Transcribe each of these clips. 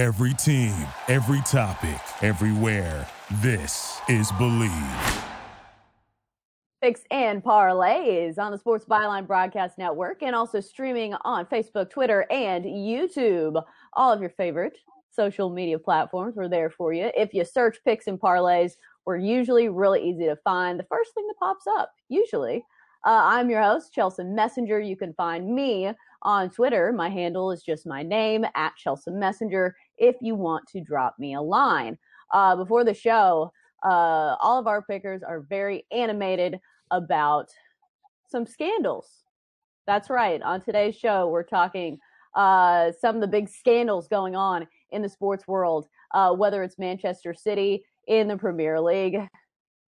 Every team, every topic, everywhere. This is Believe. Picks and parlays on the Sports Byline Broadcast Network and also streaming on Facebook, Twitter, and YouTube. All of your favorite social media platforms were there for you. If you search picks and parlays, we're usually really easy to find. The first thing that pops up, usually. Uh, I'm your host, Chelsea Messenger. You can find me on Twitter. My handle is just my name, at Chelsea Messenger, if you want to drop me a line. Uh, before the show, uh, all of our pickers are very animated about some scandals. That's right. On today's show, we're talking uh, some of the big scandals going on in the sports world, uh, whether it's Manchester City in the Premier League.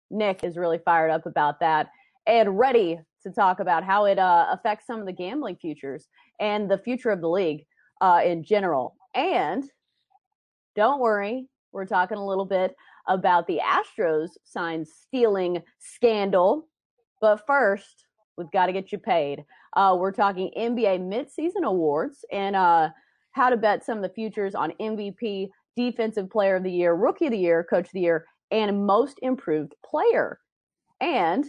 Nick is really fired up about that and ready to talk about how it uh, affects some of the gambling futures and the future of the league uh, in general. And don't worry, we're talking a little bit about the Astros sign stealing scandal. But first, we've got to get you paid. Uh, we're talking NBA midseason awards and uh, how to bet some of the futures on MVP, Defensive Player of the Year, Rookie of the Year, Coach of the Year, and Most Improved Player. And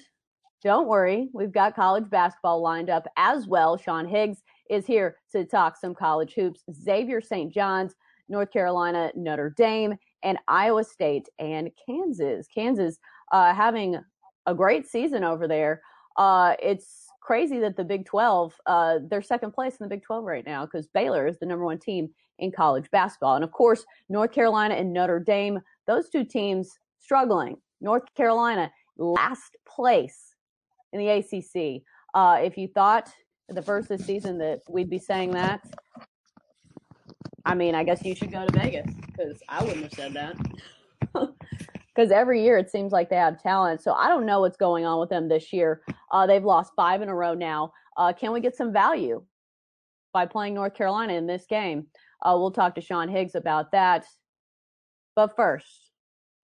don't worry, we've got college basketball lined up as well. Sean Higgs is here to talk some college hoops. Xavier St. John's, North Carolina, Notre Dame, and Iowa State and Kansas. Kansas uh, having a great season over there. Uh, it's crazy that the Big 12, uh, they're second place in the Big 12 right now because Baylor is the number one team in college basketball. And of course, North Carolina and Notre Dame, those two teams struggling. North Carolina, last place in the ACC. Uh, if you thought the first of the season that we'd be saying that, I mean, I guess you should go to Vegas because I wouldn't have said that. Because every year it seems like they have talent. So I don't know what's going on with them this year. Uh, they've lost five in a row now. Uh, can we get some value by playing North Carolina in this game? Uh, we'll talk to Sean Higgs about that. But first,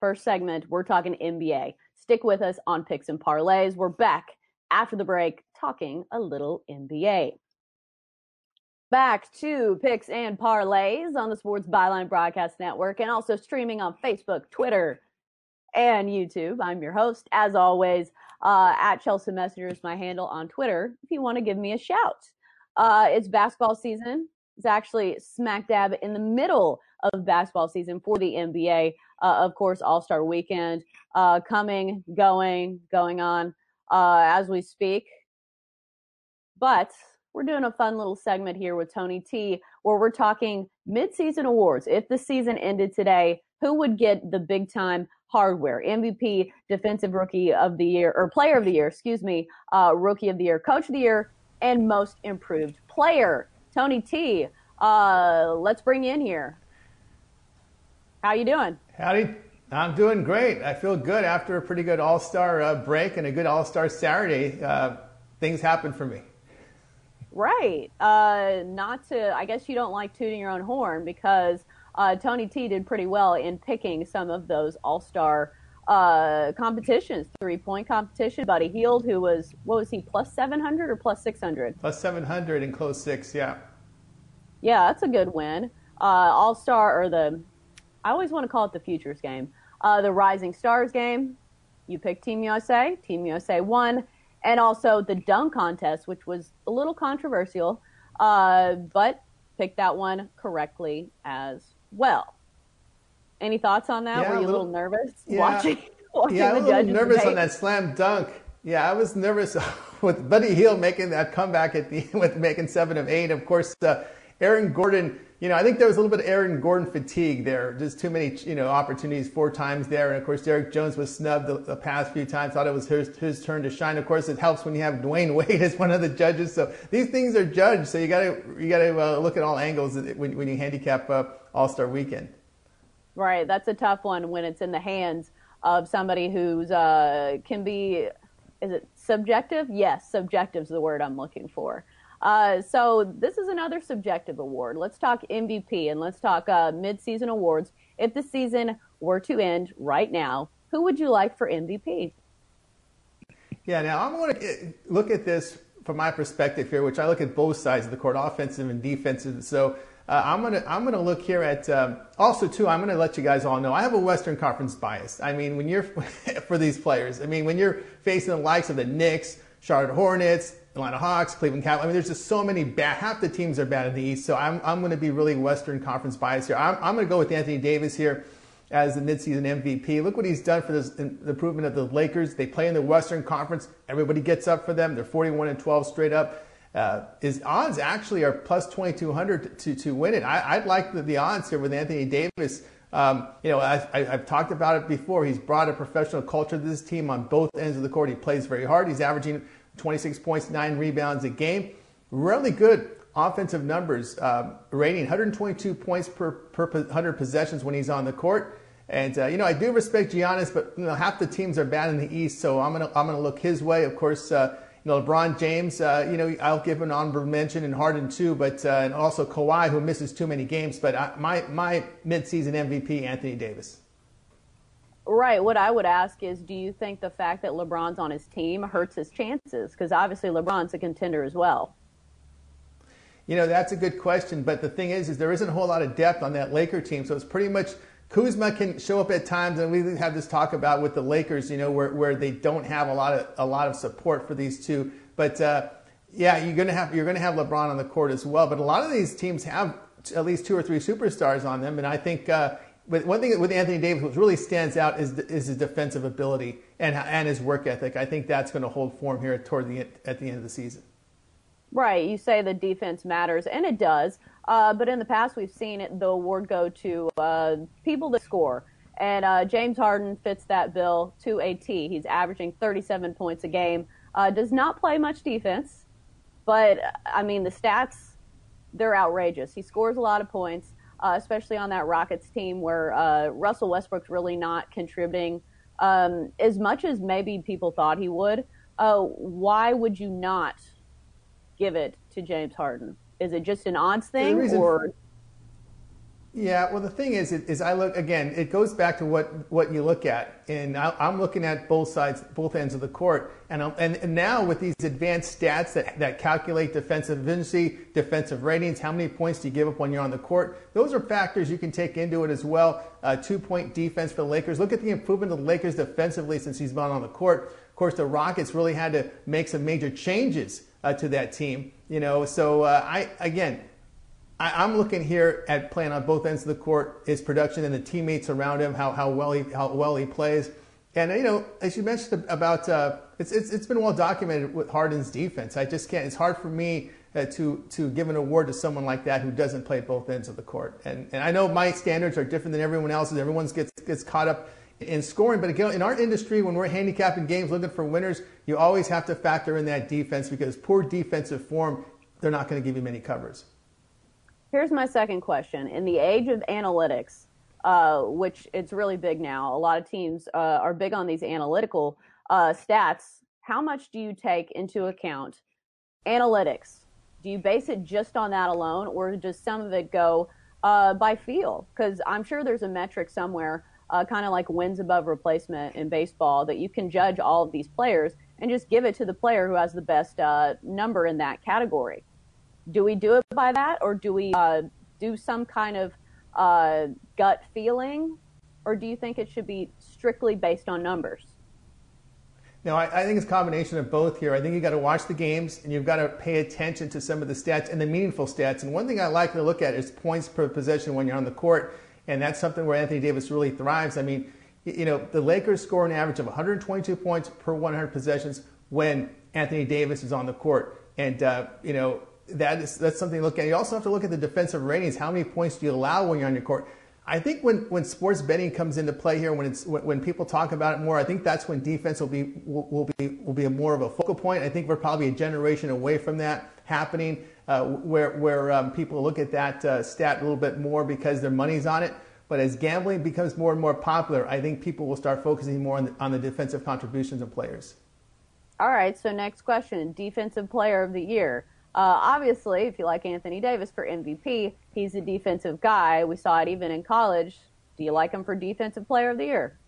first segment, we're talking NBA. Stick with us on Picks and Parlays. We're back after the break talking a little NBA. Back to picks and parlays on the Sports Byline Broadcast Network and also streaming on Facebook, Twitter, and YouTube. I'm your host, as always, uh, at Chelsea Messenger is my handle on Twitter if you want to give me a shout. Uh, it's basketball season. It's actually smack dab in the middle of basketball season for the NBA. Uh, of course, All Star Weekend uh, coming, going, going on uh, as we speak. But we're doing a fun little segment here with Tony T where we're talking midseason awards. If the season ended today, who would get the big time hardware? MVP, Defensive Rookie of the Year, or Player of the Year, excuse me, uh, Rookie of the Year, Coach of the Year, and Most Improved Player. Tony T, uh, let's bring you in here. How you doing? Howdy. I'm doing great. I feel good after a pretty good All Star uh, break and a good All Star Saturday. Uh, things happen for me. Right. Uh, not to, I guess you don't like tooting your own horn because uh, Tony T did pretty well in picking some of those all star uh, competitions, three point competition. Buddy Hield, who was, what was he, plus 700 or plus 600? Plus 700 in close six, yeah. Yeah, that's a good win. Uh, all star, or the, I always want to call it the Futures game. Uh, the Rising Stars game, you picked Team USA. Team USA won and also the dunk contest, which was a little controversial, uh, but picked that one correctly as well. Any thoughts on that? Yeah, Were you a little, little nervous yeah, watching, watching yeah, the a little nervous debate? on that slam dunk. Yeah, I was nervous with Buddy Hield making that comeback at the with making seven of eight. Of course, uh, Aaron Gordon. You know, I think there was a little bit of Aaron Gordon fatigue there. Just too many, you know, opportunities four times there. And of course, Derek Jones was snubbed the, the past few times. Thought it was his, his turn to shine. Of course, it helps when you have Dwyane Wade as one of the judges. So these things are judged. So you got to you got to uh, look at all angles when, when you handicap uh, All Star Weekend. Right, that's a tough one when it's in the hands of somebody who's uh, can be. Is it subjective? Yes, subjective is the word I'm looking for. Uh, so this is another subjective award. Let's talk MVP and let's talk uh, mid-season awards. If the season were to end right now, who would you like for MVP? Yeah, now I'm going to look at this from my perspective here, which I look at both sides of the court, offensive and defensive. So uh, I'm gonna I'm gonna look here at um, also too. I'm gonna let you guys all know I have a Western Conference bias. I mean, when you're for these players, I mean, when you're facing the likes of the Knicks, Charlotte Hornets, Atlanta Hawks, Cleveland Cavaliers. I mean, there's just so many bad. Half the teams are bad in the East, so I'm I'm going to be really Western Conference biased here. I'm I'm going to go with Anthony Davis here as the midseason MVP. Look what he's done for this, the improvement of the Lakers. They play in the Western Conference. Everybody gets up for them. They're 41 and 12 straight up. Uh, his odds actually are plus 2200 to, to win it. I, would like the, the, odds here with Anthony Davis. Um, you know, I, have talked about it before. He's brought a professional culture to this team on both ends of the court. He plays very hard. He's averaging 26 points, nine rebounds a game. Really good offensive numbers, uh, rating 122 points per, per 100 possessions when he's on the court. And uh, you know, I do respect Giannis, but you know, half the teams are bad in the East, so I'm gonna I'm gonna look his way. Of course, uh, you know, LeBron James, uh, you know, I'll give an honorable mention and Harden too, but uh, and also Kawhi, who misses too many games. But I, my my midseason MVP, Anthony Davis. Right. What I would ask is, do you think the fact that LeBron's on his team hurts his chances? Because obviously LeBron's a contender as well. You know, that's a good question. But the thing is, is there isn't a whole lot of depth on that Laker team, so it's pretty much Kuzma can show up at times, and we have this talk about with the Lakers, you know, where, where they don't have a lot of a lot of support for these two. But uh, yeah, you're gonna have you're gonna have LeBron on the court as well. But a lot of these teams have at least two or three superstars on them, and I think. Uh, but one thing with Anthony Davis, what really stands out is, is his defensive ability and, and his work ethic. I think that's going to hold form here toward the at the end of the season. Right. You say the defense matters, and it does. Uh, but in the past, we've seen it, the award go to uh, people that score. And uh, James Harden fits that bill to a T. He's averaging 37 points a game. Uh, does not play much defense, but I mean, the stats, they're outrageous. He scores a lot of points, uh, especially on that Rockets team where uh, Russell Westbrook's really not contributing um, as much as maybe people thought he would. why would you not give it to James Harden? Is it just an odds thing, or? Yeah, well, the thing is, is I look again. It goes back to what what you look at, and I, am looking at both sides, both ends of the court, and, and and now with these advanced stats that that calculate defensive efficiency, defensive ratings, how many points do you give up when you're on the court? Those are factors you can take into it as well. Uh, two point defense for the Lakers. Look at the improvement of the Lakers defensively since he's been on the court. Of course, the Rockets really had to make some major changes uh, to that team. You know, so uh, I again, I, am looking here at playing on both ends of the court, his production and the teammates around him, how, how well he how well he plays. And you know, as you mentioned about, uh, it's, it's it's been well documented with Harden's defense. I just can't. It's hard for me uh, to to give an award to someone like that who doesn't play both ends of the court. And and I know my standards are different than everyone else's. Everyone gets gets caught up in scoring. But again, in our industry, when we're handicapping games looking for winners, you always have to factor in that defense because poor defensive form, they're not going to give you many covers. Here's my second question. In the age of analytics, uh, which it's really big now, a lot of teams uh, are big on these analytical uh, stats. How much do you take into account analytics? Do you base it just on that alone, or does some of it go uh, by feel? Because I'm sure there's a metric somewhere uh, kind of like wins above replacement in baseball, that you can judge all of these players and just give it to the player who has the best uh, number in that category. Do we do it by that, or do we uh, do some kind of uh, gut feeling, or do you think it should be strictly based on numbers? No, I, I, think it's a combination of both here. I think you've got to watch the games and you've got to pay attention to some of the stats and the meaningful stats. And one thing I like to look at is points per possession when you're on the court and that's something where Anthony Davis really thrives. I mean, you know, the Lakers score an average of 122 points per 100 possessions when Anthony Davis is on the court, and uh, you know that is that's something to look at. You also have to look at the defensive ratings. How many points do you allow when you're on your court? I think when, when sports betting comes into play here, when it's when, when people talk about it more, I think that's when defense will be will, will be will be more of a focal point. I think we're probably a generation away from that happening uh, where, where um, people look at that uh, stat a little bit more because their money's on it. But as gambling becomes more and more popular, I think people will start focusing more on the, on the defensive contributions of players. All right, so next question Defensive Player of the Year. Uh, obviously, if you like Anthony Davis for MVP, he's a defensive guy. We saw it even in college. Do you like him for Defensive Player of the Year?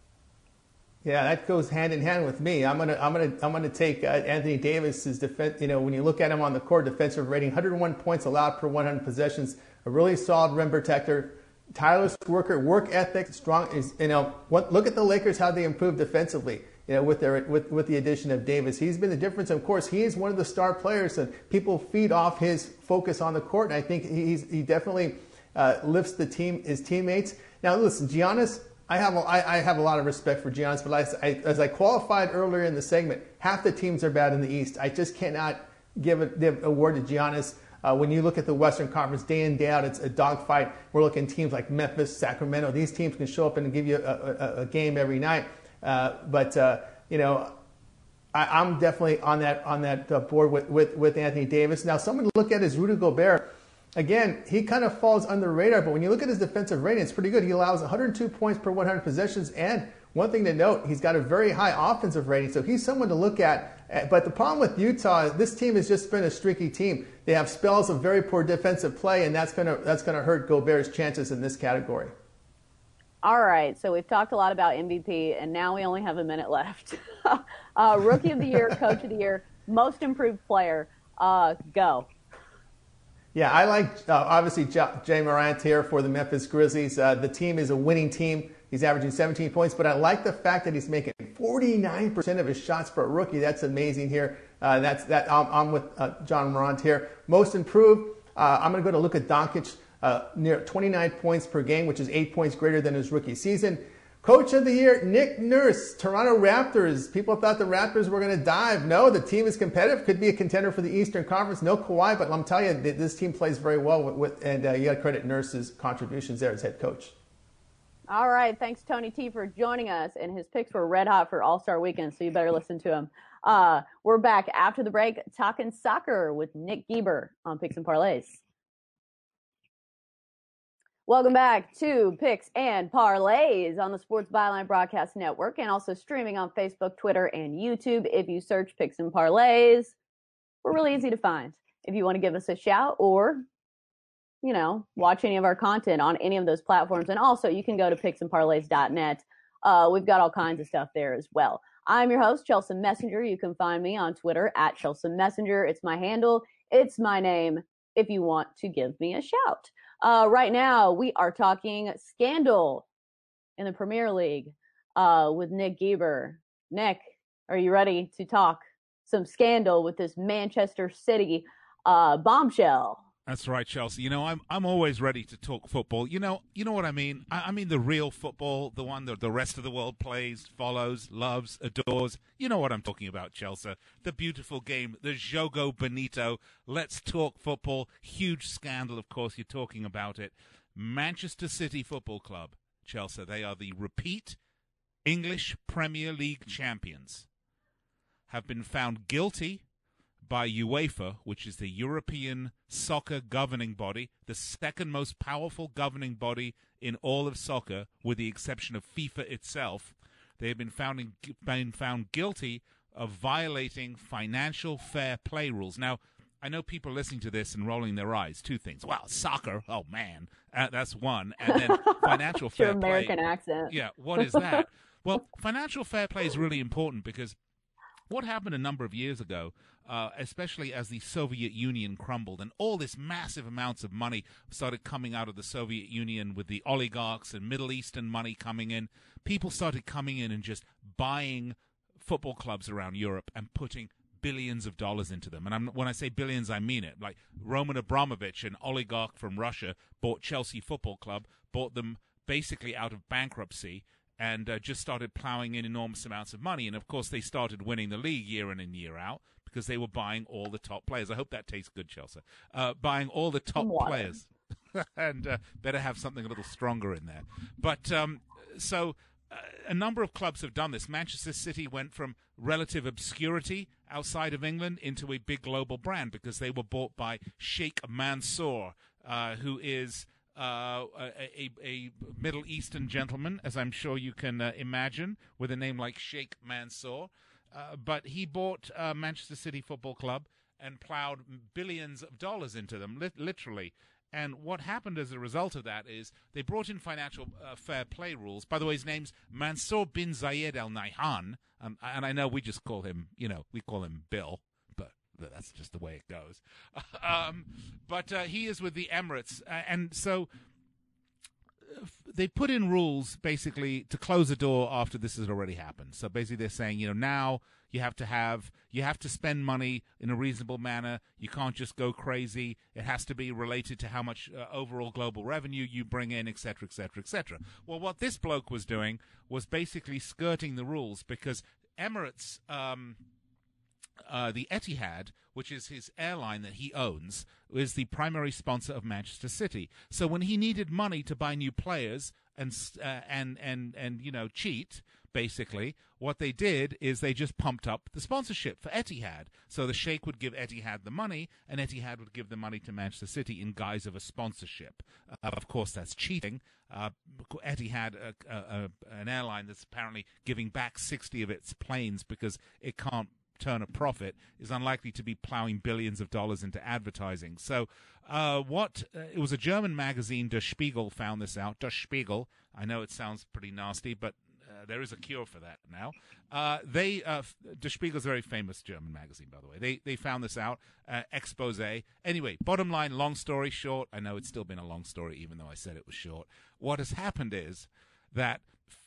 Yeah, that goes hand in hand with me. I'm gonna I'm gonna I'm gonna take uh, Anthony Davis's defense. You know, when you look at him on the court, defensive rating, 101 points allowed per 100 possessions a really solid rim protector, tireless worker, work ethic, strong. Is you know, what, look at the Lakers how they improved defensively. You know, with their with with the addition of Davis, he's been the difference. Of course, he is one of the star players, and people feed off his focus on the court. And I think he's he definitely uh, lifts the team, his teammates. Now, listen, Giannis. I have a, I, I have a lot of respect for Giannis, but as I, as I qualified earlier in the segment, half the teams are bad in the East. I just cannot give a, give to Giannis. Uh, when you look at the Western Conference day in, day out, it's a dogfight. We're looking at teams like Memphis, Sacramento. These teams can show up and give you a, a, a game every night. Uh, but, uh, you know, I, am definitely on that, on that uh, board with, with, with Anthony Davis. Now, someone to look at is Rudy Gobert. Again, he kind of falls under the radar, but when you look at his defensive rating, it's pretty good. He allows 102 points per 100 possessions. And one thing to note, he's got a very high offensive rating, so he's someone to look at but the problem with Utah, this team has just been a streaky team. They have spells of very poor defensive play, and that's to that's going to hurt Gobert's chances in this category. All right, so we've talked a lot about MVP, and now we only have a minute left. uh, rookie of the year, coach of the year, most improved player. Uh, go. Yeah, I like uh, obviously Ja Morant here for the Memphis Grizzlies. Uh, the team is a winning team. He's averaging 17 points, but I like the fact that he's making 49% of his shots for a rookie. That's amazing here. Uh, that's that. I'm, I'm with uh, Ja Morant here. Most improved. I'm going to go to Luka Doncic, uh, near 29 points per game, which is eight points greater than his rookie season. Coach of the year, Nick Nurse, Toronto Raptors. People thought the Raptors were going to dive. No, the team is competitive. Could be a contender for the Eastern Conference. No Kawhi, but I'm telling you, this team plays very well with, with and uh, you got to credit Nurse's contributions there as head coach. All right. Thanks, Tony T, for joining us. And his picks were red hot for All Star Weekend, so you better listen to him. Uh, we're back after the break talking soccer with Nick Geber on Picks and Parlays. Welcome back to Picks and Parlays on the Sports Byline Broadcast Network and also streaming on Facebook, Twitter, and YouTube. If you search Picks and Parlays, we're really easy to find. If you want to give us a shout or you know, watch any of our content on any of those platforms. And also, you can go to picksandparlays.net. Uh, we've got all kinds of stuff there as well. I'm your host, Chelsea Messenger. You can find me on Twitter at Chelsea Messenger. It's my handle, it's my name if you want to give me a shout. Uh, right now, we are talking scandal in the Premier League uh, with Nick Geber. Nick, are you ready to talk some scandal with this Manchester City uh, bombshell? That's right, Chelsea. You know, I'm I'm always ready to talk football. You know, you know what I mean. I, I, mean the real football, the one that the rest of the world plays, follows, loves, adores. You know what I'm talking about, Chelsea. The beautiful game, the Jogo Bonito. Let's talk football. Huge scandal, of course. You're talking about it. Manchester City Football Club, Chelsea. They are the repeat English Premier League champions. Have been found guilty by UEFA, which is the European soccer governing body, the second most powerful governing body in all of soccer, with the exception of FIFA itself. They have been found, been found guilty of violating financial fair play rules. Now, I know people listening to this and rolling their eyes. Two things. Well, soccer. Oh man, uh, that's one. And then financial fair Your American accent. Yeah. What is that? well, financial fair play is really important because what happened a number of years ago uh, especially as the Soviet Union crumbled and all this massive amounts of money started coming out of the Soviet Union with the oligarchs and Middle Eastern money coming in. People started coming in and just buying football clubs around Europe and putting billions of dollars into them. And I'm, when I say billions, I mean it. Like Roman Abramovich, an oligarch from Russia, bought Chelsea Football Club, bought them basically out of bankruptcy and uh, just started plowing in enormous amounts of money. And of course, they started winning the league year in and year out because they were buying all the top players. I hope that tastes good, Chelsea. Uh, buying all the top players, and uh, better have something a little stronger in there. But um, so. Uh, a number of clubs have done this. Manchester City went from relative obscurity outside of England into a big global brand because they were bought by Sheikh Mansour, uh, who is uh, a, a, Middle Eastern gentleman, as I'm sure you can uh, imagine, with a name like Sheikh Mansour. Uh, but he bought uh, Manchester City Football Club and plowed billions of dollars into them, li- literally. And what happened as a result of that is they brought in financial uh, fair play rules. By the way, his name's Mansour bin Zayed Al Nahyan, um, and I know we just call him, you know, we call him Bill, but that's just the way it goes. um, but uh, he is with the Emirates, and so they put in rules basically to close the door after this has already happened. So basically, they're saying, you know, now you have to have you have to spend money in a reasonable manner. You can't just go crazy. It has to be related to how much uh, overall global revenue you bring in, et cetera, et cetera, et cetera. Well, what this bloke was doing was basically skirting the rules because Emirates. Um, uh, the Etihad, which is his airline that he owns, is the primary sponsor of Manchester City. So when he needed money to buy new players and uh, and and and you know cheat, basically, what they did is they just pumped up the sponsorship for Etihad. So the Sheikh would give Etihad the money, and Etihad would give the money to Manchester City in guise of a sponsorship. Uh, of course, that's cheating. Uh, Etihad, uh, uh, an airline that's apparently giving back 60 of its planes because it can't turn a profit is unlikely to be plowing billions of dollars into advertising. So, uh, what uh, it was a German magazine, Der Spiegel, found this out. Der Spiegel. I know it sounds pretty nasty, but uh, there is a cure for that now. Uh, they uh, Der Spiegel is a very famous German magazine, by the way. They they found this out. Uh, expose. Anyway, bottom line, long story short. I know it's still been a long story, even though I said it was short. What has happened is that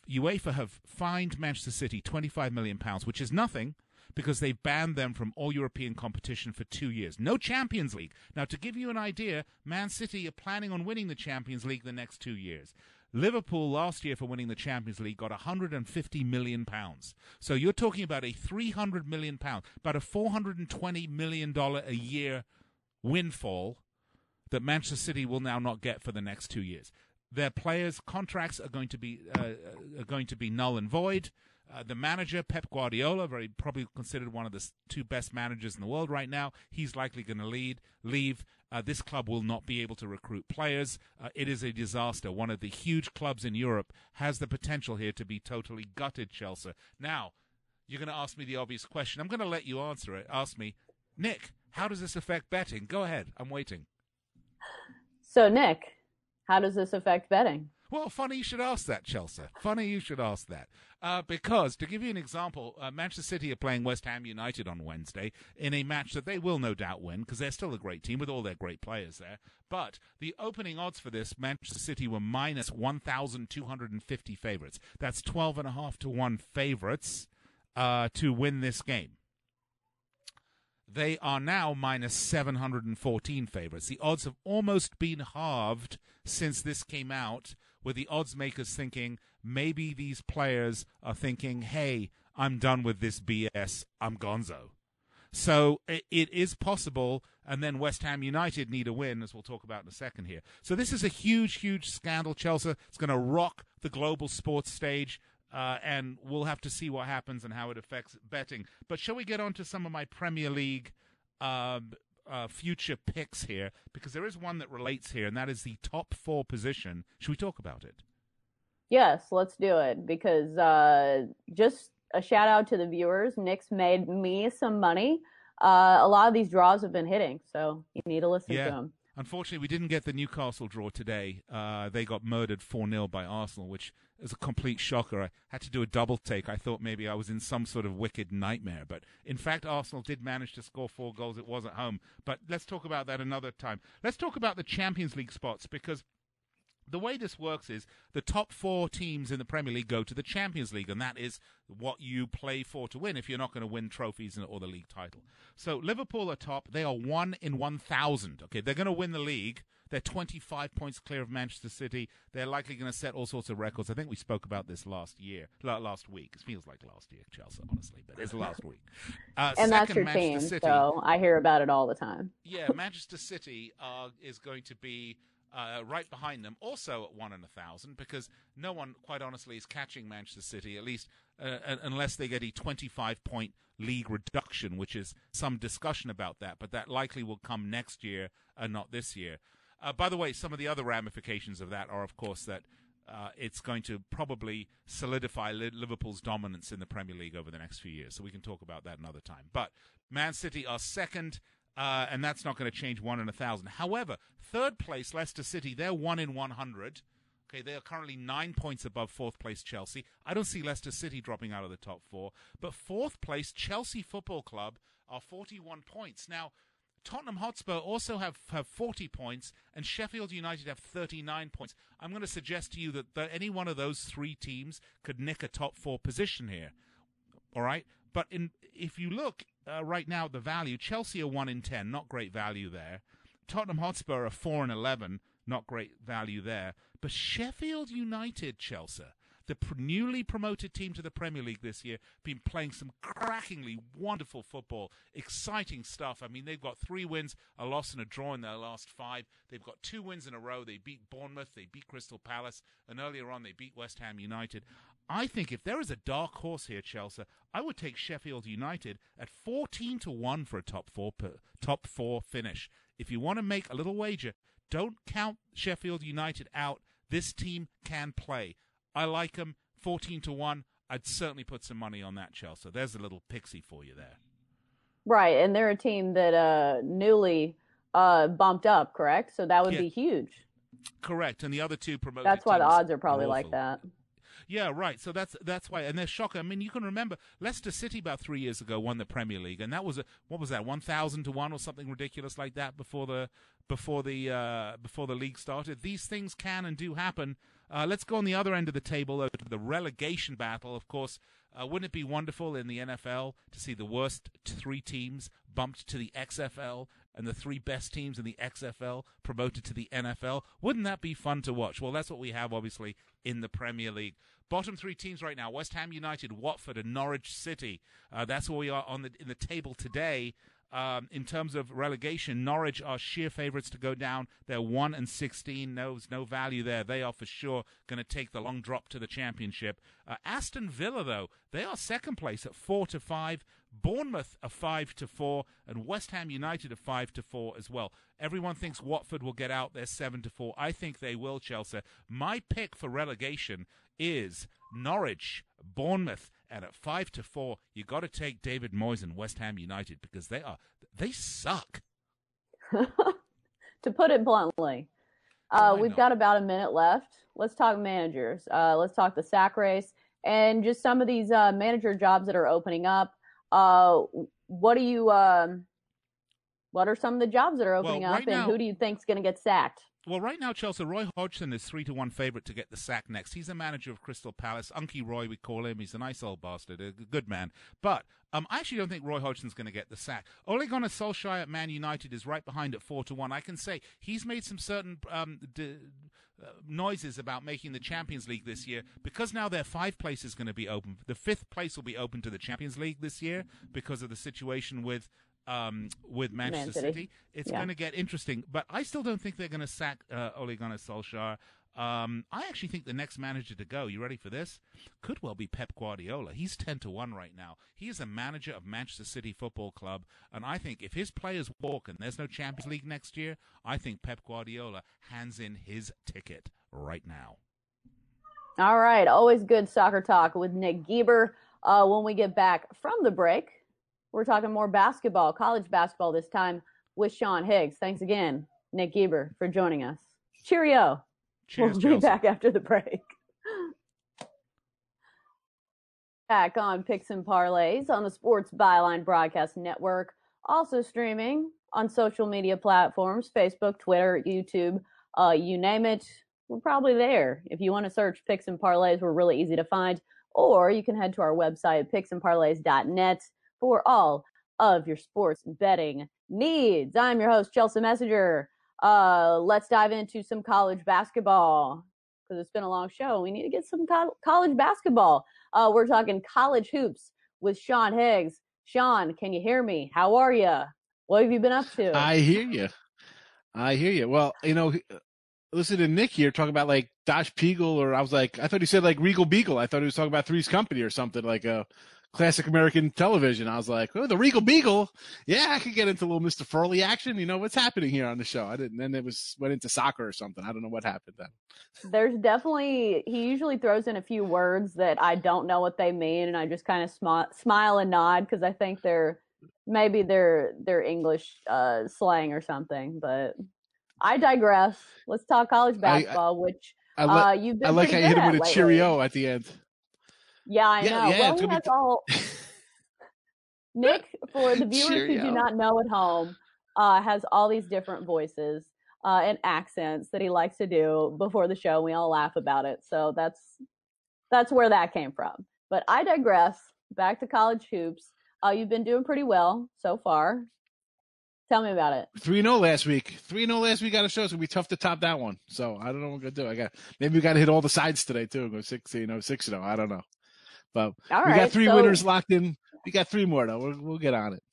UEFA have fined Manchester City 25 million pounds, which is nothing because they banned them from all European competition for two years. No Champions League. Now, to give you an idea, Man City are planning on winning the Champions League the next two years. Liverpool last year for winning the Champions League got 150 million pounds. So you're talking about a 300 million pound, about a 420 million dollar a year windfall that Manchester City will now not get for the next two years. Their players' contracts are going to be uh, are going to be null and void. Uh, the manager, Pep Guardiola, very probably considered one of the two best managers in the world right now. He's likely going to lead leave. Uh, this club will not be able to recruit players. Uh, it is a disaster. One of the huge clubs in Europe has the potential here to be totally gutted. Chelsea. Now, you're going to ask me the obvious question. I'm going to let you answer it. Ask me, Nick, how does this affect betting? Go ahead. I'm waiting. So, Nick, how does this affect betting? Well, funny you should ask that, Chelsea. Funny you should ask that. Uh, because, to give you an example, uh, Manchester City are playing West Ham United on Wednesday in a match that they will no doubt win because they're still a great team with all their great players there. But the opening odds for this, Manchester City were minus 1,250 favourites. That's 12.5 to 1 favourites uh, to win this game. They are now minus 714 favorites. The odds have almost been halved since this came out, with the odds makers thinking maybe these players are thinking, hey, I'm done with this BS. I'm gonzo. So it is possible, and then West Ham United need a win, as we'll talk about in a second here. So this is a huge, huge scandal, Chelsea. It's going to rock the global sports stage. Uh, and we'll have to see what happens and how it affects betting. But shall we get on to some of my Premier League uh, uh, future picks here? Because there is one that relates here, and that is the top four position. Should we talk about it? Yes, let's do it. Because uh, just a shout out to the viewers. Nick's made me some money. Uh, a lot of these draws have been hitting, so you need to listen yeah. to them. Unfortunately, we didn't get the Newcastle draw today. Uh, they got murdered 4 0 by Arsenal, which is a complete shocker. I had to do a double take. I thought maybe I was in some sort of wicked nightmare. But in fact, Arsenal did manage to score four goals. It was at home. But let's talk about that another time. Let's talk about the Champions League spots because the way this works is the top four teams in the Premier League go to the Champions League, and that is what you play for to win if you're not going to win trophies or the league title. So Liverpool are top. They are one in 1,000. Okay, they're going to win the league. They're 25 points clear of Manchester City. They're likely going to set all sorts of records. I think we spoke about this last year, last week. It feels like last year, Chelsea, honestly, but it's last week. Uh, and that's your Manchester team, City, so I hear about it all the time. Yeah, Manchester City uh, is going to be uh, right behind them, also at one in a thousand, because no one, quite honestly, is catching Manchester City, at least uh, unless they get a 25 point league reduction, which is some discussion about that, but that likely will come next year and not this year. Uh, by the way, some of the other ramifications of that are, of course, that uh, it's going to probably solidify Liverpool's dominance in the Premier League over the next few years. So we can talk about that another time. But Man City are second uh, and that's not going to change one in a thousand. However, third place, Leicester City, they're one in 100. Okay, they are currently nine points above fourth place Chelsea. I don't see Leicester City dropping out of the top four, but fourth place Chelsea Football Club are 41 points. Now, Tottenham Hotspur also have, have 40 points, and Sheffield United have 39 points. I'm going to suggest to you that any one of those three teams could nick a top four position here. All right? But in, if you look uh, right now at the value, Chelsea are 1 in 10, not great value there. Tottenham Hotspur are 4 and 11, not great value there. But Sheffield United, Chelsea, the newly promoted team to the Premier League this year, been playing some crackingly wonderful football, exciting stuff. I mean, they've got three wins, a loss, and a draw in their last five. They've got two wins in a row. They beat Bournemouth, they beat Crystal Palace, and earlier on they beat West Ham United. I think if there is a dark horse here, Chelsea, I would take Sheffield United at fourteen to one for a top four top four finish. If you want to make a little wager, don't count Sheffield United out. This team can play. I like them 14 to 1. I'd certainly put some money on that, Chelsea. There's a little pixie for you there. Right, and they're a team that uh, newly uh, bumped up, correct? So that would yeah. be huge. Correct, and the other two promoted. That's why the odds are probably like that. Yeah, right. So that's that's why, and they're shocking. I mean, you can remember Leicester City about three years ago won the Premier League, and that was a what was that one thousand to one or something ridiculous like that before the before the uh, before the league started. These things can and do happen. Uh, let's go on the other end of the table, the relegation battle. Of course, uh, wouldn't it be wonderful in the NFL to see the worst three teams bumped to the XFL and the three best teams in the XFL promoted to the NFL? Wouldn't that be fun to watch? Well, that's what we have, obviously, in the Premier League. Bottom three teams right now: West Ham United, Watford, and Norwich City. Uh, that's where we are on the in the table today. Um, in terms of relegation, Norwich are sheer favourites to go down. They're one and sixteen. No, no value there. They are for sure going to take the long drop to the championship. Uh, Aston Villa, though, they are second place at four to five. Bournemouth are five to four, and West Ham United are five to four as well. Everyone thinks Watford will get out. They're seven to four. I think they will. Chelsea. My pick for relegation is Norwich, Bournemouth, and at five to four, you got to take David Moyes and West Ham United because they are they suck. to put it bluntly, uh, we've got about a minute left. Let's talk managers. Uh, let's talk the sack race and just some of these uh, manager jobs that are opening up. Uh, what do you? Um, what are some of the jobs that are opening well, right up, and who do you think is going to get sacked? Well, right now, Chelsea, Roy Hodgson is three to one favourite to get the sack next. He's the manager of Crystal Palace. Unky Roy, we call him. He's a nice old bastard, a good man. But um, I actually don't think Roy Hodgson's going to get the sack. Ole Gunnar Solskjaer at Man United is right behind at four to one. I can say he's made some certain um, d- uh, noises about making the Champions League this year because now their five place is going to be open. The fifth place will be open to the Champions League this year because of the situation with um, with Manchester Man City. City. It's yeah. going to get interesting, but I still don't think they're going to sack uh, Ole Gunnar Solskjaer. Um, I actually think the next manager to go, you ready for this? Could well be Pep Guardiola. He's 10 to 1 right now. He is a manager of Manchester City Football Club. And I think if his players walk and there's no Champions League next year, I think Pep Guardiola hands in his ticket right now. All right. Always good soccer talk with Nick Geber. Uh, when we get back from the break, we're talking more basketball, college basketball this time with Sean Higgs. Thanks again, Nick Geber, for joining us. Cheerio. Cheers, we'll Chelsea. be back after the break. back on Picks and Parlays on the Sports Byline Broadcast Network. Also streaming on social media platforms Facebook, Twitter, YouTube, uh, you name it. We're probably there. If you want to search Picks and Parlays, we're really easy to find. Or you can head to our website, picksandparlays.net for all of your sports betting needs. I'm your host, Chelsea Messenger. Uh, let's dive into some college basketball because it's been a long show. We need to get some co- college basketball. Uh, we're talking college hoops with Sean Higgs. Sean, can you hear me? How are you? What have you been up to? I hear you. I hear you. Well, you know, listen to Nick here talking about like Dosh Peagle, or I was like, I thought he said like Regal Beagle. I thought he was talking about Three's Company or something like a classic American television. I was like, oh, the Regal Beagle. Yeah, I could get into a little Mr. Furley action. You know, what's happening here on the show? I didn't. Then it was went into soccer or something. I don't know what happened then. There's definitely he usually throws in a few words that I don't know what they mean, and I just kind of sm- smile and nod because I think they're maybe they're they're English uh, slang or something. But I digress. Let's talk college basketball, I, I, which I, li- uh, you've been I like how you hit him with a lately. cheerio at the end. Yeah, I Yeah, know. yeah, well, he has be- all. Nick, for the viewers who do not know at home, uh, has all these different voices uh, and accents that he likes to do before the show. We all laugh about it, so that's that's where that came from. But I digress. Back to college hoops. Uh, you've been doing pretty well so far. Tell me about it. Three 0 last week. Three 0 last week. Got a show. It's gonna be tough to top that one. So I don't know what I'm gonna do. I got maybe we got to hit all the sides today too. Go six, you know, six zero. I don't know. But All we right, got three so- winners locked in. We got three more though. We'll, we'll get on it.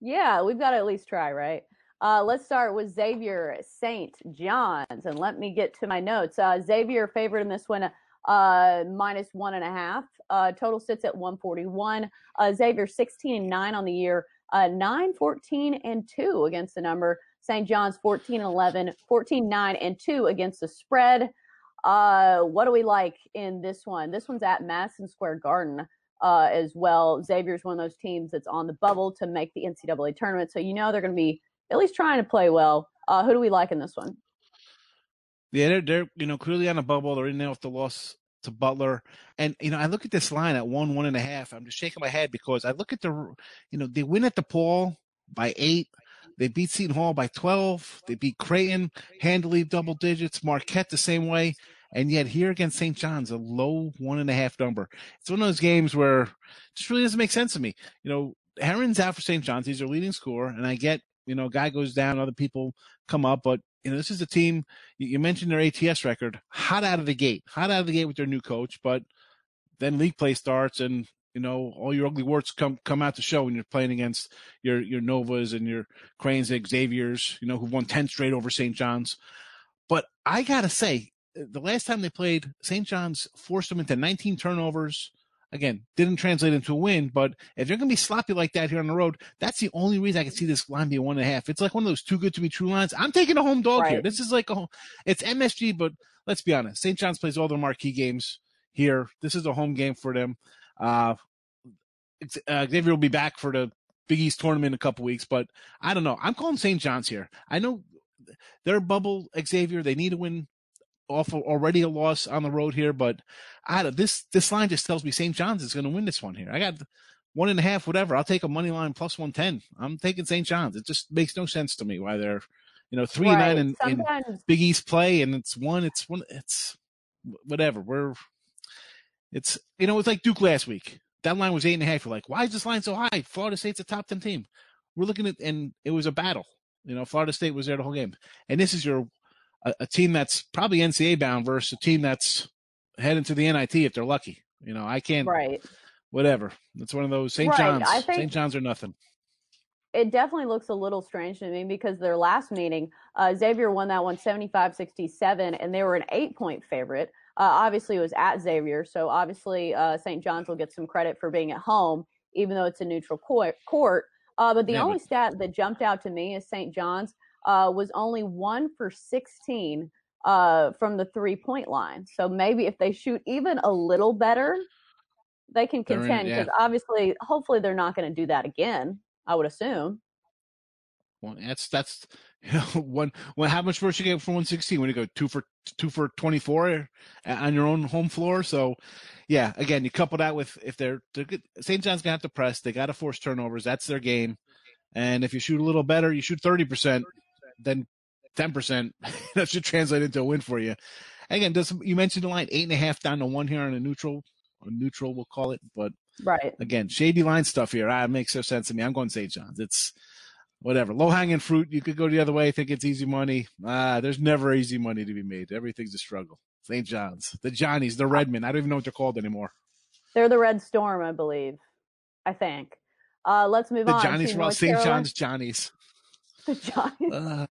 Yeah, we've got to at least try, right? Uh, let's start with Xavier St. John's, and let me get to my notes. Uh, Xavier favorite in this one, uh, minus one and a half. Uh, total sits at 141. Uh, Xavier 16 and 9 on the year, uh, 9, 14 and 2 against the number. St. John's 14 and 11, 14, 9 and 2 against the spread. Uh, what do we like in this one? This one's at Madison Square Garden uh, as well. Xavier's one of those teams that's on the bubble to make the NCAA tournament, so you know they're going to be at least trying to play well. Uh, who do we like in this one? Yeah, they're they're you know clearly on a bubble. They're in there with the loss to Butler, and you know I look at this line at one one and a half. I'm just shaking my head because I look at the you know they win at DePaul by eight. They beat Seton Hall by twelve. They beat Creighton handily double digits. Marquette the same way, and yet here against St. John's a low one and a half number. It's one of those games where it just really doesn't make sense to me. You know, Heron's out for St. John's. He's their leading scorer, and I get you know guy goes down, other people come up, but you know this is a team you mentioned their ATS record, hot out of the gate, hot out of the gate with their new coach, but then league play starts and you know all your ugly warts come come out to show when you're playing against your your Novas and your Cranes and Xaviers, you know who've won ten straight over St. John's. But I gotta say, eh, the last time they played, St. John's forced them into 19 turnovers. Again, didn't translate into a win, but if you're going to be sloppy like that here on the road, that's the only reason I can see this line being one and a half. It's like one of those too good to be true lines. I'm taking a home dog here. This is like a, it's MSG, but let's be honest. St. John's plays all their marquee games here. This is a home game for them. Uh, uh, Xavier will be back for the Big East tournament in a couple weeks, but I don't know. I'm calling St. John's here. I know they're bubble Xavier. They need to win off already a loss on the road here, but I don't, this this line just tells me St. John's is going to win this one here. I got one and a half, whatever. I'll take a money line plus one ten. I'm taking St. John's. It just makes no sense to me why they're you know three and Right. nine in, in Big East play, and it's one. It's one. It's whatever. We're it's you know it's like Duke last week. That line was eight and a half. You're like, why is this line so high? Florida State's a top ten team. We're looking at, and it was a battle. You know, Florida State was there the whole game, and this is your a, a team that's probably NCAA bound versus a team that's heading to the NIT if they're lucky. You know, I can't. right. Whatever. It's one of those St. Right, John's. St. John's are nothing. it definitely looks a little strange to me because their last meeting, uh, Xavier won that one 75 67, and they were an eight point favorite. Uh, obviously, it was at Xavier, so obviously uh, St. John's will get some credit for being at home, even though it's a neutral court. court. Uh, but the Yeah, only but- stat that jumped out to me is St. John's uh, was only one for 16 uh, from the three point line. So maybe if they shoot even a little better, they can They're in it, contend yeah. because obviously, hopefully, they're not going to do that again. I would assume. Well, that's that's you know, one. Well, how much worse you get for one sixteen when you go two for two for twenty four on your own home floor? So, yeah, again, you couple that with if they're, they're good, St. John's gonna have to press. They got to force turnovers. That's their game. And if you shoot a little better, you shoot thirty percent, then ten percent. that should translate into a win for you. Again, does you mentioned the line eight and a half down to one here on a neutral, a neutral we'll call it, but Right. again, shady line stuff here. Ah, it makes no sense to me. I'm going St. John's. It's whatever. Low hanging fruit. You could go the other way, think it's easy money. Ah, there's never easy money to be made. Everything's a struggle. St. John's, the Johnnies, the Redmen. I don't even know what they're called anymore. They're the Red Storm, I believe. I think. Uh, let's move The on. Johnnies from St. John's Johnnies. The Johnnies. Uh,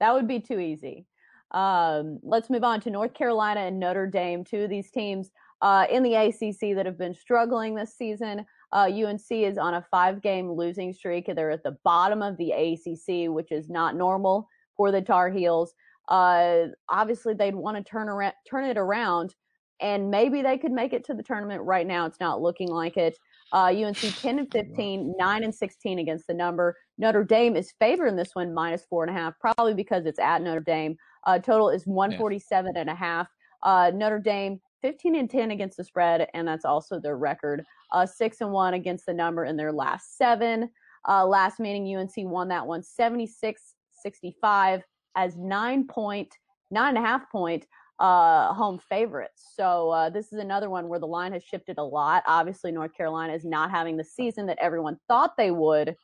that would be too easy. Um, let's move on to North Carolina and Notre Dame, two of these teams uh, in the ACC that have been struggling this season. Uh, UNC is on a five game losing streak. They're at the bottom of the ACC, which is not normal for the Tar Heels. Uh, obviously, they'd want to turn around, turn it around, and maybe they could make it to the tournament. Right now, it's not looking like it. Uh, UNC 10 and 15, 9 and 16 against the number. Notre Dame is favored in this one, minus four and a half, probably because it's at Notre Dame. Uh, total is 147 and a half. Uh, Notre Dame 15 and 10 against the spread, and that's also their record. Uh, six and one against the number in their last seven. Uh, last meeting, UNC won that one 76 65 as nine point, nine and a half point uh, home favorites. So uh, this is another one where the line has shifted a lot. Obviously, North Carolina is not having the season that everyone thought they would,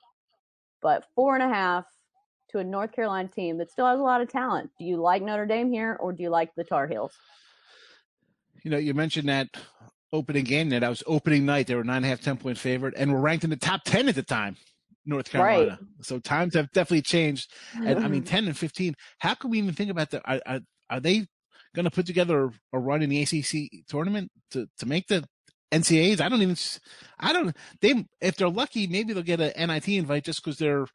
but four and a half to a North Carolina team that still has a lot of talent. Do you like Notre Dame here, or do you like the Tar Heels? You know, you mentioned that opening game that I was opening night. They were nine and a half, 10 point favorite and were ranked in the top 10 at the time. North Carolina. Right. So times have definitely changed. And I mean, mm-hmm. 10 and 15, how can we even think about that? Are, are, are they going to put together a run in the ACC tournament to, to make the NCAAs? I don't even, I don't, they, if they're lucky, maybe they'll get a NIT invite just because they're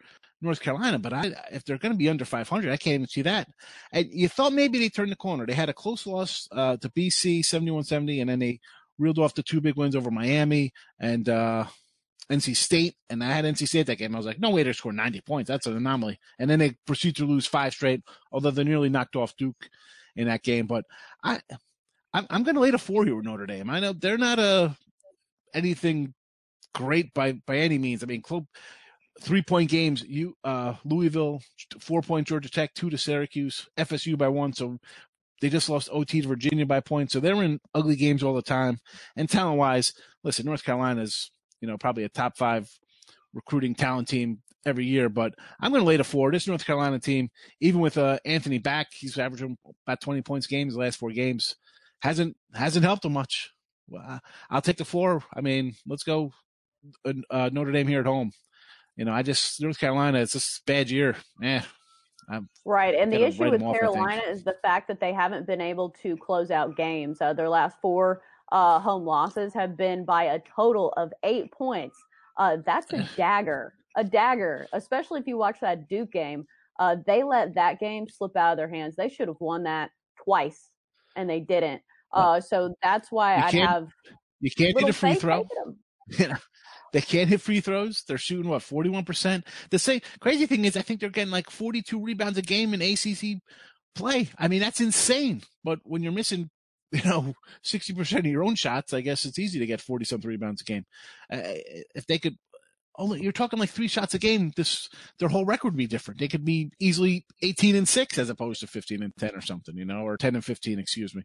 North Carolina. But I, if they're going to be under 500, I can't even see that. And you thought maybe they turned the corner. They had a close loss uh, to BC 71 70, and then they reeled off the two big wins over Miami and, uh, NC State, and I had NC State that game. I was like, no way, they score 90 points. That's an anomaly. And then they proceed to lose five straight, although they nearly knocked off Duke in that game. But I, I'm, I'm going to lay the four here with Notre Dame. I know they're not a uh, anything great by by any means. I mean, club three point games. You uh, Louisville four point Georgia Tech two to Syracuse FSU by one. So they just lost OT to Virginia by points. So they're in ugly games all the time. And talent wise, listen, North Carolina's you know, probably a top five recruiting talent team every year. But I'm going to lay the four. This North Carolina team, even with uh, Anthony back, he's averaging about 20 points games last four games. Hasn't hasn't helped him much. Well, I'll take the four. I mean, let's go uh, Notre Dame here at home. You know, I just North Carolina. It's just bad year. Yeah. I'm right, and the issue with Carolina is the fact that they haven't been able to close out games. Uh, their last four uh, home losses have been by a total of eight points. Uh, that's a dagger, a dagger, especially if you watch that Duke game. Uh, they let that game slip out of their hands. They should have won that twice, and they didn't. Uh, so that's why I have. You can't get a free throw. they can't hit free throws. They're shooting what forty one percent. The same crazy thing is, I think they're getting like forty two rebounds a game in ACC play. I mean, that's insane. But when you're missing you know, 60% of your own shots, I guess it's easy to get 40 something rebounds a game. Uh, if they could only, you're talking like three shots a game, this, their whole record would be different. They could be easily 18 and six as opposed to 15 and 10 or something, you know, or 10 and 15, excuse me.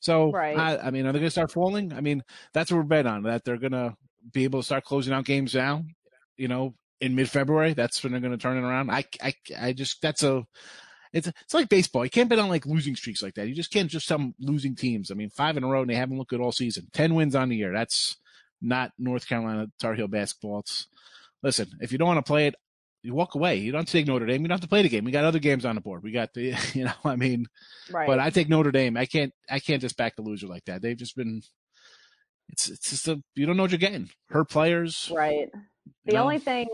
So, right. I, I mean, are they going to start falling? I mean, that's what we're bet on, that they're going to be able to start closing out games now, you know, in mid February. That's when they're going to turn it around. I, I, I just, that's a, it's it's like baseball. You can't bet on like losing streaks like that. You just can't just some losing teams. I mean, five in a row and they haven't looked good all season. Ten wins on the year. That's not North Carolina Tar Heel basketball. It's listen. If you don't want to play it, you walk away. You don't have to take Notre Dame. You don't have to play the game. We got other games on the board. We got the, you know, I mean, right. but I take Notre Dame. I can't, I can't just back the loser like that. They've just been, it's, it's just a, you don't know what you're getting. Her players. Right. The know? only thing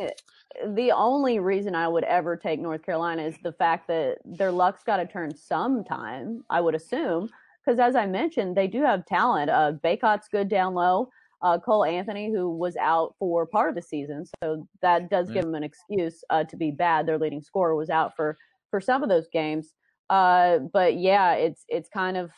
the only reason I would ever take North Carolina is the fact that their luck's got to turn sometime, I would assume. Because as I mentioned, they do have talent. Uh, Bacot's good down low. Uh, Cole Anthony, who was out for part of the season, so that does give them an excuse uh, to be bad. Their leading scorer was out for for some of those games. Uh, but yeah, it's it's kind of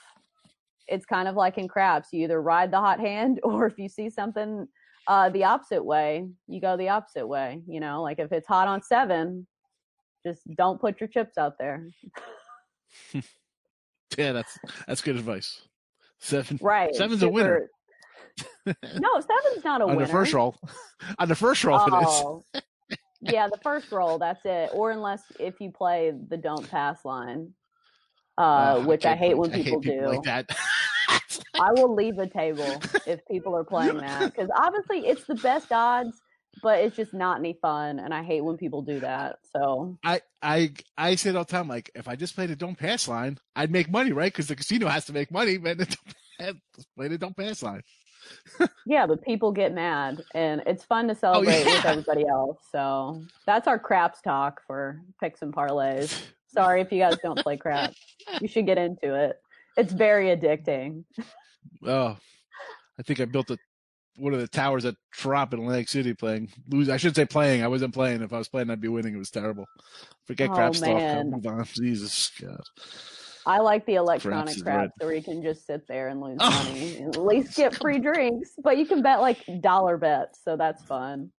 it's kind of like in craps. You either ride the hot hand, or if you see something uh, the opposite way, you go the opposite way. You know, like if it's hot on seven, just don't put your chips out there. yeah, that's that's good advice. Seven, right? Seven's Super. a winner. no, seven's not a on winner. the first roll. On the first roll, oh. it is. yeah, the first roll. That's it. Or unless if you play the don't pass line, uh, which I, I hate when people, hate people do. like that. I will leave the table if people are playing that because obviously it's the best odds, but it's just not any fun, and I hate when people do that. So I I I say it all the time, like if I just played a don't pass line, I'd make money, right? Because the casino has to make money, but play the don't pass line. yeah, but people get mad, and it's fun to oh, celebrate oh, yeah. with everybody else. So that's our craps talk for picks and parlays. Sorry if you guys don't play crap. You should get into it. It's very addicting. Oh, I think I built a one of the towers at Trop in Atlantic City playing. Lose. I should say playing. I wasn't playing. If I was playing, I'd be winning. It was terrible. Forget Oh, crap stuff. Move on. Jesus God. I like the electronic crap so where you can just sit there and lose Oh. money. At least get free drinks, but you can bet like dollar bets, so that's fun.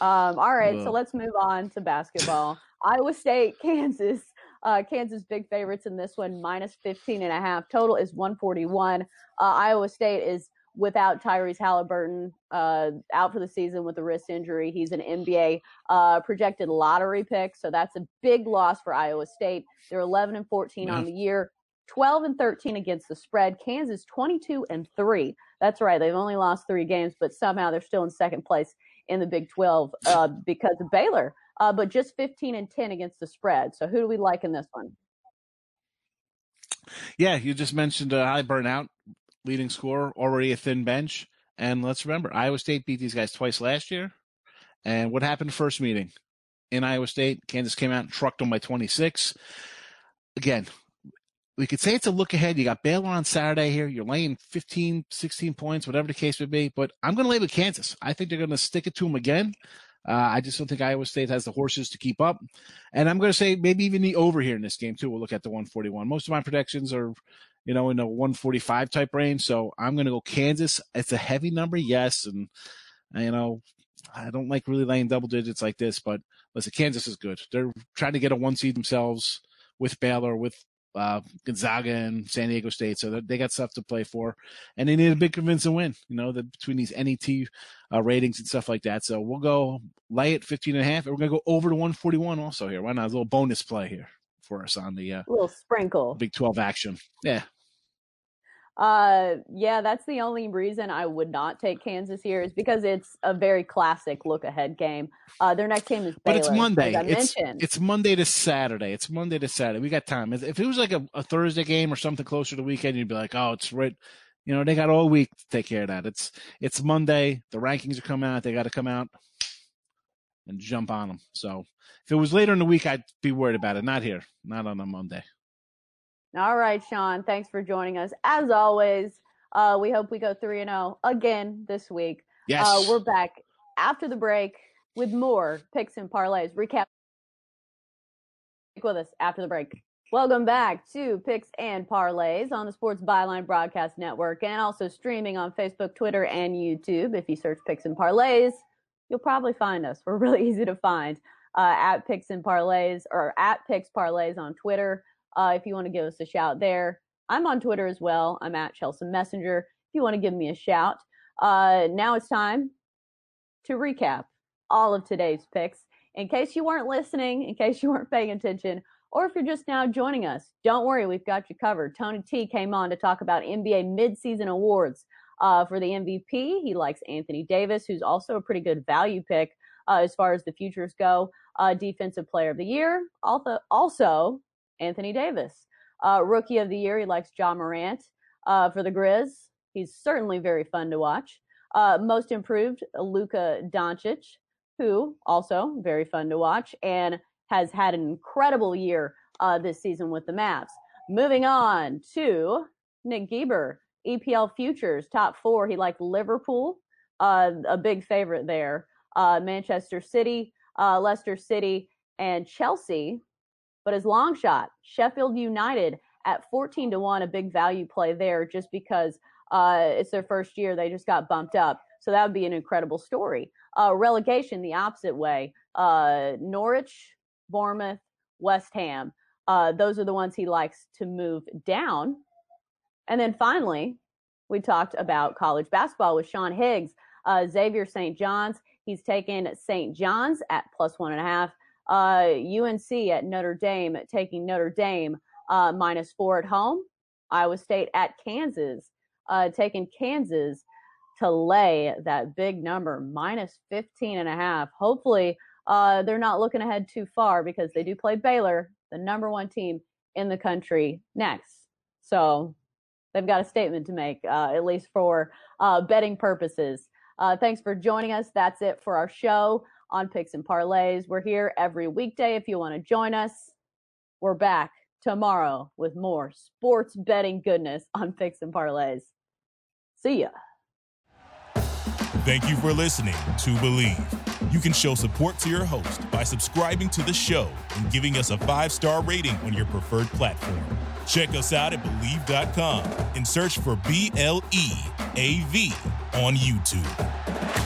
Um, all right, so let's move on to basketball. Iowa State, Kansas. Uh, Kansas big favorites in this one, minus 15 and a half. Total is 141. Uh, Iowa State is without Tyrese Haliburton, uh, out for the season with a wrist injury. He's an NBA uh, projected lottery pick, so that's a big loss for Iowa State. They're 11 and 14 on the year, 12 and 13 against the spread. Kansas 22 and 3. That's right. They've only lost three games, but somehow they're still in second place in the Big 12 uh, because of Baylor, uh, but just 15 and 10 against the spread. So who do we like in this one? Yeah, you just mentioned uh, Haliburton, leading scorer, already a thin bench. And let's remember, Iowa State beat these guys twice last year. And what happened first meeting? In Iowa State, Kansas came out and trucked them by 26. Again, we could say it's a look ahead. You got Baylor on Saturday here. You're laying 15, 16 points, whatever the case may be. But I'm going to lay with Kansas. I think they're going to stick it to them again. Uh, I just don't think Iowa State has the horses to keep up. And I'm going to say maybe even the over here in this game, too. We'll look at the 141. Most of my predictions are, you know, in the 145 type range. So I'm going to go Kansas. It's a heavy number, yes. And, you know, I don't like really laying double digits like this, but listen, Kansas is good. They're trying to get a one seed themselves with Baylor, with uh, Gonzaga and San Diego State, so they got stuff to play for, and they need a big convincing win. You know, the, between these NET uh, ratings and stuff like that. So we'll go lay it 15 and a half, and we're gonna go over to 141 also here. Why not a little bonus play here for us on the uh, little sprinkle. Big 12 action? Yeah, Uh, yeah, that's the only reason I would not take Kansas here is because it's a very classic look ahead game. Uh, their next game is Baylor. but it's Monday. It's mentioned. it's Monday to Saturday. It's Monday to Saturday. We got time. If if it was like a, a Thursday game or something closer to the weekend, you'd be like, oh, it's right. You know, they got all week to take care of that. It's it's Monday. The rankings are coming out. They got to come out and jump on them. So if it was later in the week, I'd be worried about it. Not here. Not on a Monday. All right, Sean. Thanks for joining us. As always, uh, we hope we go 3 and 0 again this week. Yes. Uh, we're back after the break with more picks and parlays. Recap Stick with us after the break. Welcome back to Picks and Parlays on the Sports Byline Broadcast Network and also streaming on Facebook, Twitter, and YouTube. If you search Picks and Parlays, you'll probably find us. We're really easy to find uh, at Picks and Parlays or at Picks Parlays on Twitter. Uh, if you want to give us a shout there, I'm on Twitter as well. I'm at Chelsea Messenger. If you want to give me a shout, uh, now it's time to recap all of today's picks. In case you weren't listening, in case you weren't paying attention, or if you're just now joining us, don't worry, we've got you covered. Tony T came on to talk about NBA midseason awards uh, for the MVP. He likes Anthony Davis, who's also a pretty good value pick uh, as far as the futures go. Uh, defensive Player of the Year, also, also Anthony Davis. Uh, rookie of the Year, he likes Ja Morant uh, for the Grizz. He's certainly very fun to watch. Uh, most improved, Luka Doncic, who also very fun to watch and has had an incredible year uh, this season with the Mavs. Moving on to Nick Gieber, EPL futures top four. He liked Liverpool, uh, a big favorite there. Uh, Manchester City, Leicester City, and Chelsea. But his long shot, Sheffield United at 14 to 1, a big value play there just because uh, it's their first year. They just got bumped up. So that would be an incredible story. Uh, relegation the opposite way. Uh, Norwich, Bournemouth, West Ham. Uh, those are the ones he likes to move down. And then finally, we talked about college basketball with Sean Higgs, uh, Xavier St. John's. He's taken St. John's at plus one and a half. Uh, UNC at Notre Dame taking Notre Dame uh, minus four at home. Iowa State at Kansas, uh, taking Kansas to lay that big number minus 15 and a half. Hopefully, uh, they're not looking ahead too far because they do play Baylor, the number one team in the country, next. So they've got a statement to make, uh, at least for uh, betting purposes. Uh, thanks for joining us. That's it for our show on Picks and Parlays. We're here every weekday if you want to join us. We're back tomorrow with more sports betting goodness on Picks and Parlays. See ya. Thank you for listening to Bleav. You can show support to your host by subscribing to the show and giving us a five star rating on your preferred platform. Check us out at Bleav.com and search for B L E A V on YouTube.